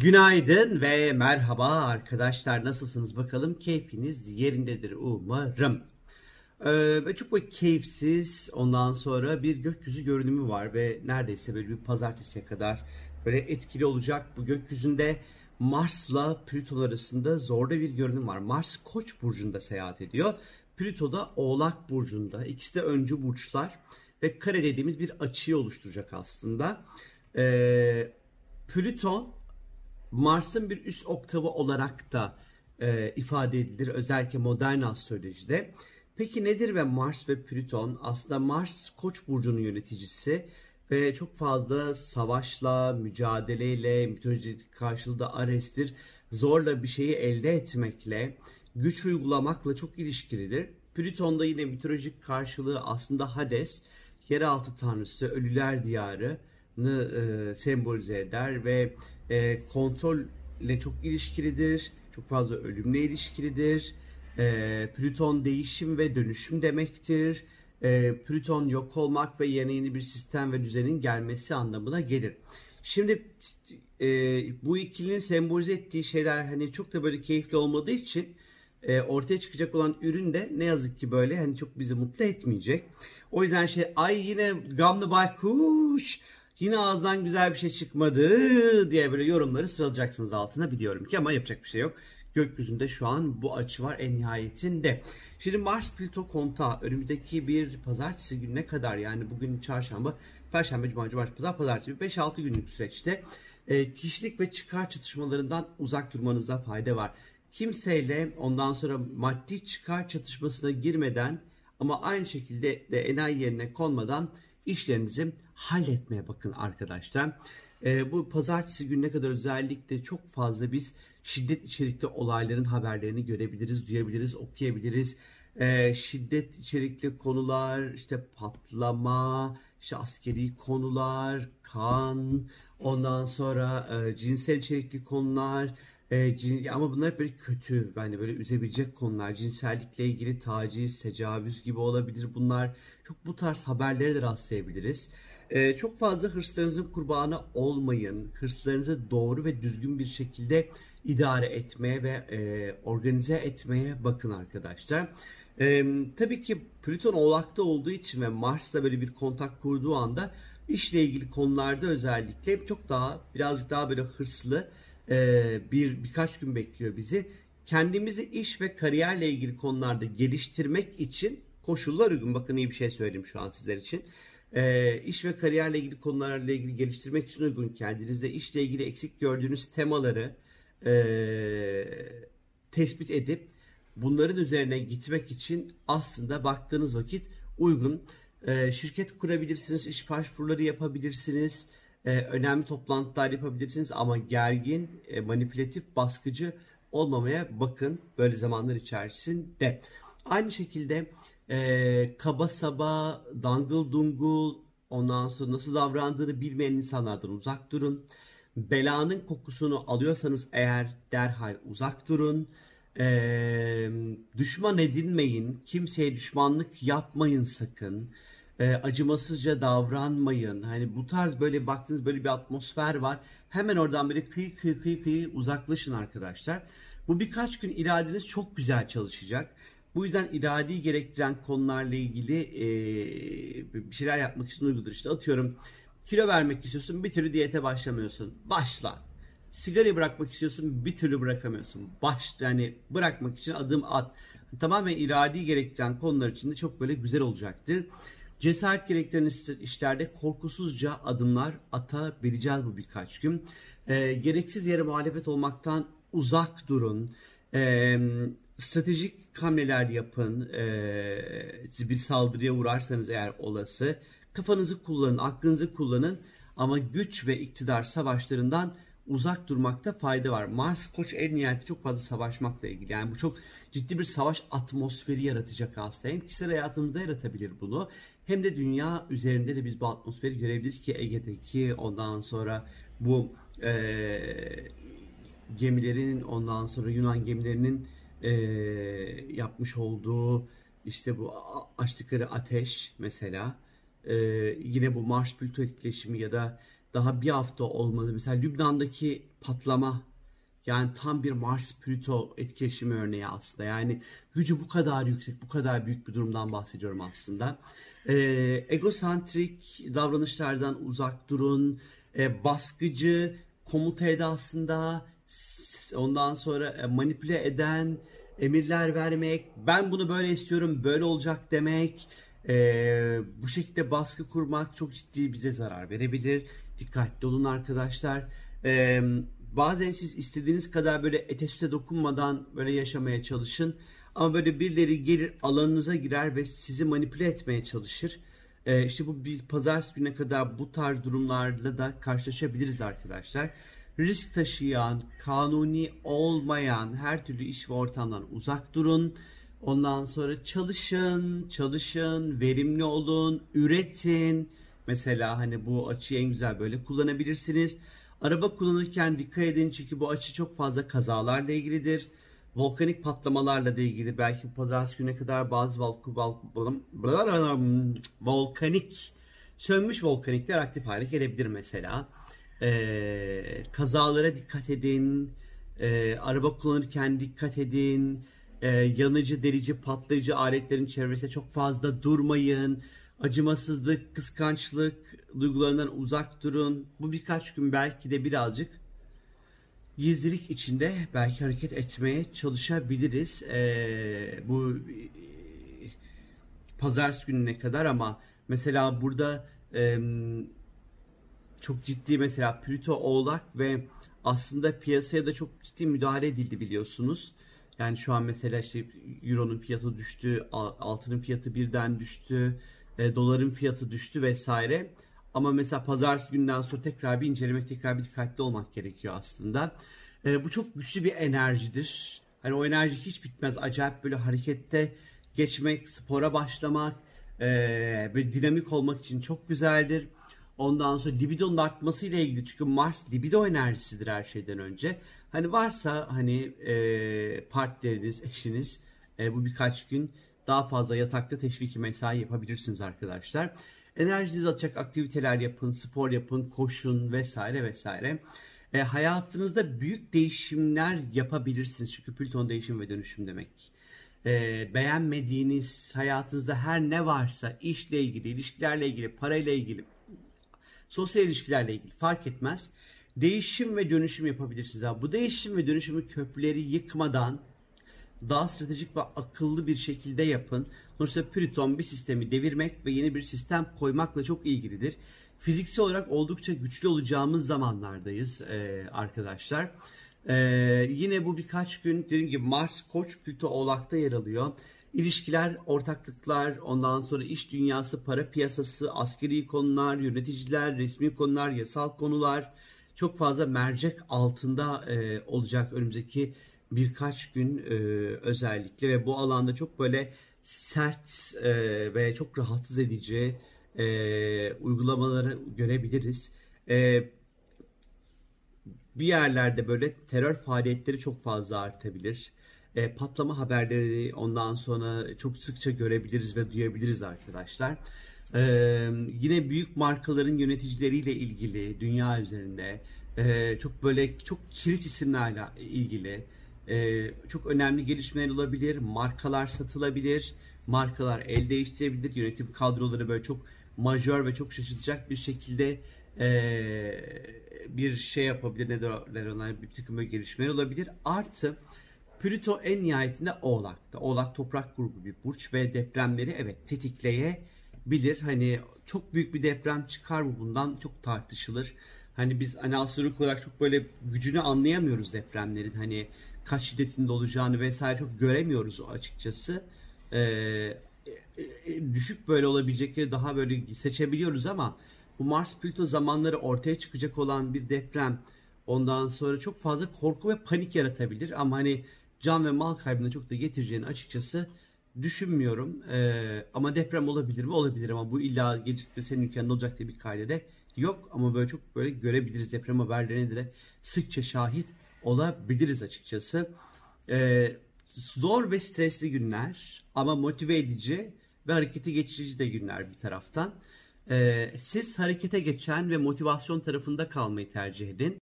Günaydın ve merhaba arkadaşlar. Nasılsınız bakalım? Keyfiniz yerindedir umarım. Ee, çok böyle keyifsiz ondan sonra bir gökyüzü görünümü var ve neredeyse böyle bir pazartesiye kadar böyle etkili olacak. Bu gökyüzünde Mars'la Plüton arasında zorda bir görünüm var. Mars Koç burcunda seyahat ediyor. Plüto da Oğlak burcunda. İkisi de öncü burçlar ve kare dediğimiz bir açıyı oluşturacak aslında. Ee, Plüton Mars'ın bir üst oktavı olarak da e, ifade edilir özellikle modern astrolojide. Peki nedir ve Mars ve Plüton? Aslında Mars Koç burcunun yöneticisi ve çok fazla savaşla, mücadeleyle, mitolojik karşılığı da Ares'tir. Zorla bir şeyi elde etmekle, güç uygulamakla çok ilişkilidir. Plüton'da yine mitolojik karşılığı aslında Hades, yeraltı tanrısı, ölüler diyarını e, sembolize eder ve e, kontrolle çok ilişkilidir. Çok fazla ölümle ilişkilidir. E, Plüton değişim ve dönüşüm demektir. E, Plüton yok olmak ve yeni yeni bir sistem ve düzenin gelmesi anlamına gelir. Şimdi e, bu ikilinin sembolize ettiği şeyler hani çok da böyle keyifli olmadığı için e, ortaya çıkacak olan ürün de ne yazık ki böyle hani çok bizi mutlu etmeyecek. O yüzden şey ay yine gamlı baykuş yine ağızdan güzel bir şey çıkmadı diye böyle yorumları sıralayacaksınız altına biliyorum ki ama yapacak bir şey yok. Gökyüzünde şu an bu açı var en nihayetinde. Şimdi Mars Plüto konta önümüzdeki bir pazartesi gününe kadar yani bugün çarşamba, perşembe, cuma, cumartesi, pazar, pazartesi 5-6 günlük süreçte e, kişilik ve çıkar çatışmalarından uzak durmanızda fayda var. Kimseyle ondan sonra maddi çıkar çatışmasına girmeden ama aynı şekilde de enayi yerine konmadan işlerinizi halletmeye bakın arkadaşlar. E, bu pazartesi gününe kadar özellikle çok fazla biz şiddet içerikli olayların haberlerini görebiliriz, duyabiliriz, okuyabiliriz. E, şiddet içerikli konular, işte patlama, işte askeri konular, kan, ondan sonra e, cinsel içerikli konular, e, ama bunlar hep böyle kötü yani böyle üzebilecek konular. Cinsellikle ilgili taciz, tecavüz gibi olabilir bunlar. Çok bu tarz haberlere de rastlayabiliriz. E, çok fazla hırslarınızın kurbanı olmayın. Hırslarınızı doğru ve düzgün bir şekilde idare etmeye ve e, organize etmeye bakın arkadaşlar. E, tabii ki Plüton oğlakta olduğu için ve Mars'la böyle bir kontak kurduğu anda işle ilgili konularda özellikle çok daha birazcık daha böyle hırslı e, bir birkaç gün bekliyor bizi. Kendimizi iş ve kariyerle ilgili konularda geliştirmek için koşullar uygun. Bakın iyi bir şey söyleyeyim şu an sizler için. E, iş ve kariyerle ilgili konularla ilgili geliştirmek için uygun. Kendinizde işle ilgili eksik gördüğünüz temaları e, tespit edip bunların üzerine gitmek için aslında baktığınız vakit uygun. E, şirket kurabilirsiniz, iş başvuruları yapabilirsiniz e, önemli toplantılar yapabilirsiniz ama gergin, e, manipülatif, baskıcı olmamaya bakın böyle zamanlar içerisinde. Aynı şekilde e, kaba saba, dangıl dungul, ondan sonra nasıl davrandığını bilmeyen insanlardan uzak durun. Belanın kokusunu alıyorsanız eğer derhal uzak durun. Ee, düşman edinmeyin, kimseye düşmanlık yapmayın sakın e, acımasızca davranmayın. Hani bu tarz böyle baktığınız böyle bir atmosfer var. Hemen oradan böyle kıyı kıyı kıyı kıyı uzaklaşın arkadaşlar. Bu birkaç gün iradeniz çok güzel çalışacak. Bu yüzden iradi gerektiren konularla ilgili e, bir şeyler yapmak için uygundur. İşte atıyorum kilo vermek istiyorsun bir türlü diyete başlamıyorsun. Başla. Sigarayı bırakmak istiyorsun bir türlü bırakamıyorsun. Baş yani bırakmak için adım at. Tamamen iradi gerektiren konular için de çok böyle güzel olacaktır. Cesaret gerektiren işlerde korkusuzca adımlar atabileceğiz bu birkaç gün. E, gereksiz yere muhalefet olmaktan uzak durun. E, stratejik hamleler yapın. E, bir saldırıya uğrarsanız eğer olası. Kafanızı kullanın, aklınızı kullanın. Ama güç ve iktidar savaşlarından uzak durmakta fayda var. Mars Koç en nihayeti çok fazla savaşmakla ilgili. Yani bu çok ciddi bir savaş atmosferi yaratacak aslında. Hem kişisel hayatımızda yaratabilir bunu. Hem de dünya üzerinde de biz bu atmosferi görebiliriz ki Ege'deki ondan sonra bu e, gemilerin ondan sonra Yunan gemilerinin e, yapmış olduğu işte bu açtıkları ateş mesela e, yine bu Mars Plüto etkileşimi ya da daha bir hafta olmadı. Mesela Lübnan'daki patlama yani tam bir Mars-Plüto etkileşimi örneği aslında. Yani gücü bu kadar yüksek, bu kadar büyük bir durumdan bahsediyorum aslında. Ee, egosantrik davranışlardan uzak durun. Ee, baskıcı, komuta edasında, ondan sonra e, manipüle eden, emirler vermek, ben bunu böyle istiyorum, böyle olacak demek, ee, bu şekilde baskı kurmak çok ciddi bize zarar verebilir. Dikkatli olun arkadaşlar. Ee, bazen siz istediğiniz kadar böyle ete süte dokunmadan böyle yaşamaya çalışın. Ama böyle birileri gelir alanınıza girer ve sizi manipüle etmeye çalışır. Ee, işte bu biz pazartesi güne kadar bu tarz durumlarla da karşılaşabiliriz arkadaşlar. Risk taşıyan, kanuni olmayan her türlü iş ve ortamdan uzak durun. Ondan sonra çalışın, çalışın, verimli olun, üretin. Mesela hani bu açıyı en güzel böyle kullanabilirsiniz. Araba kullanırken dikkat edin çünkü bu açı çok fazla kazalarla ilgilidir. Volkanik patlamalarla da ilgili belki pazartesi güne kadar bazı volkanik sönmüş volkanikler aktif hale gelebilir mesela. Ee, kazalara dikkat edin. Ee, araba kullanırken dikkat edin. Ee, yanıcı, delici, patlayıcı aletlerin çevresinde çok fazla durmayın acımasızlık, kıskançlık duygularından uzak durun. Bu birkaç gün belki de birazcık gizlilik içinde belki hareket etmeye çalışabiliriz. Ee, bu e, pazartesi gününe kadar ama mesela burada e, çok ciddi mesela Plüto Oğlak ve aslında piyasaya da çok ciddi müdahale edildi biliyorsunuz. Yani şu an mesela işte Euro'nun fiyatı düştü, altının fiyatı birden düştü e, doların fiyatı düştü vesaire. Ama mesela pazartesi günden sonra tekrar bir incelemek, tekrar bir dikkatli olmak gerekiyor aslında. E, bu çok güçlü bir enerjidir. Hani o enerji hiç bitmez. Acayip böyle harekette geçmek, spora başlamak, e, böyle dinamik olmak için çok güzeldir. Ondan sonra libidonun artması ile ilgili çünkü Mars libido enerjisidir her şeyden önce. Hani varsa hani e, partneriniz, eşiniz e, bu birkaç gün daha fazla yatakta teşviki mesai yapabilirsiniz arkadaşlar. Enerjinizi atacak aktiviteler yapın, spor yapın, koşun vesaire vesaire. E, hayatınızda büyük değişimler yapabilirsiniz. Çünkü Plüton değişim ve dönüşüm demek. E, beğenmediğiniz hayatınızda her ne varsa işle ilgili, ilişkilerle ilgili, parayla ilgili, sosyal ilişkilerle ilgili fark etmez. Değişim ve dönüşüm yapabilirsiniz. Abi. Bu değişim ve dönüşümü köprüleri yıkmadan daha stratejik ve akıllı bir şekilde yapın. Sonuçta Plüton bir sistemi devirmek ve yeni bir sistem koymakla çok ilgilidir. Fiziksel olarak oldukça güçlü olacağımız zamanlardayız e, arkadaşlar. E, yine bu birkaç gün dediğim gibi Mars Koç Plüto Oğlak'ta yer alıyor. İlişkiler, ortaklıklar, ondan sonra iş dünyası, para piyasası, askeri konular, yöneticiler, resmi konular, yasal konular çok fazla mercek altında e, olacak önümüzdeki birkaç gün e, özellikle ve bu alanda çok böyle sert e, ve çok rahatsız edici e, uygulamaları görebiliriz. E, bir yerlerde böyle terör faaliyetleri çok fazla artabilir. E, patlama haberleri ondan sonra çok sıkça görebiliriz ve duyabiliriz arkadaşlar. E, yine büyük markaların yöneticileriyle ilgili dünya üzerinde e, çok böyle çok kilit isimlerle ilgili ee, çok önemli gelişmeler olabilir. Markalar satılabilir. Markalar el değiştirebilir. Yönetim kadroları böyle çok majör ve çok şaşırtacak bir şekilde e, bir şey yapabilir. Ne derler onlar bir takım böyle gelişmeler olabilir. Artı Plüto en nihayetinde Oğlak'ta. Oğlak toprak grubu bir burç ve depremleri evet tetikleyebilir. Hani çok büyük bir deprem çıkar mı bundan çok tartışılır. Hani biz hani olarak çok böyle gücünü anlayamıyoruz depremlerin. Hani kaç şiddetinde olacağını vesaire çok göremiyoruz açıkçası. Ee, e, e, düşük böyle olabilecekleri daha böyle seçebiliyoruz ama bu Mars Plüto zamanları ortaya çıkacak olan bir deprem ondan sonra çok fazla korku ve panik yaratabilir ama hani can ve mal kaybını çok da getireceğini açıkçası düşünmüyorum. Ee, ama deprem olabilir mi? Olabilir ama bu illa gecikme senin ülkende olacak diye bir kaydede yok ama böyle çok böyle görebiliriz deprem haberlerine de sıkça şahit olabiliriz açıkçası. Ee, zor ve stresli günler ama motive edici ve hareketi geçirici de günler bir taraftan. Ee, siz harekete geçen ve motivasyon tarafında kalmayı tercih edin.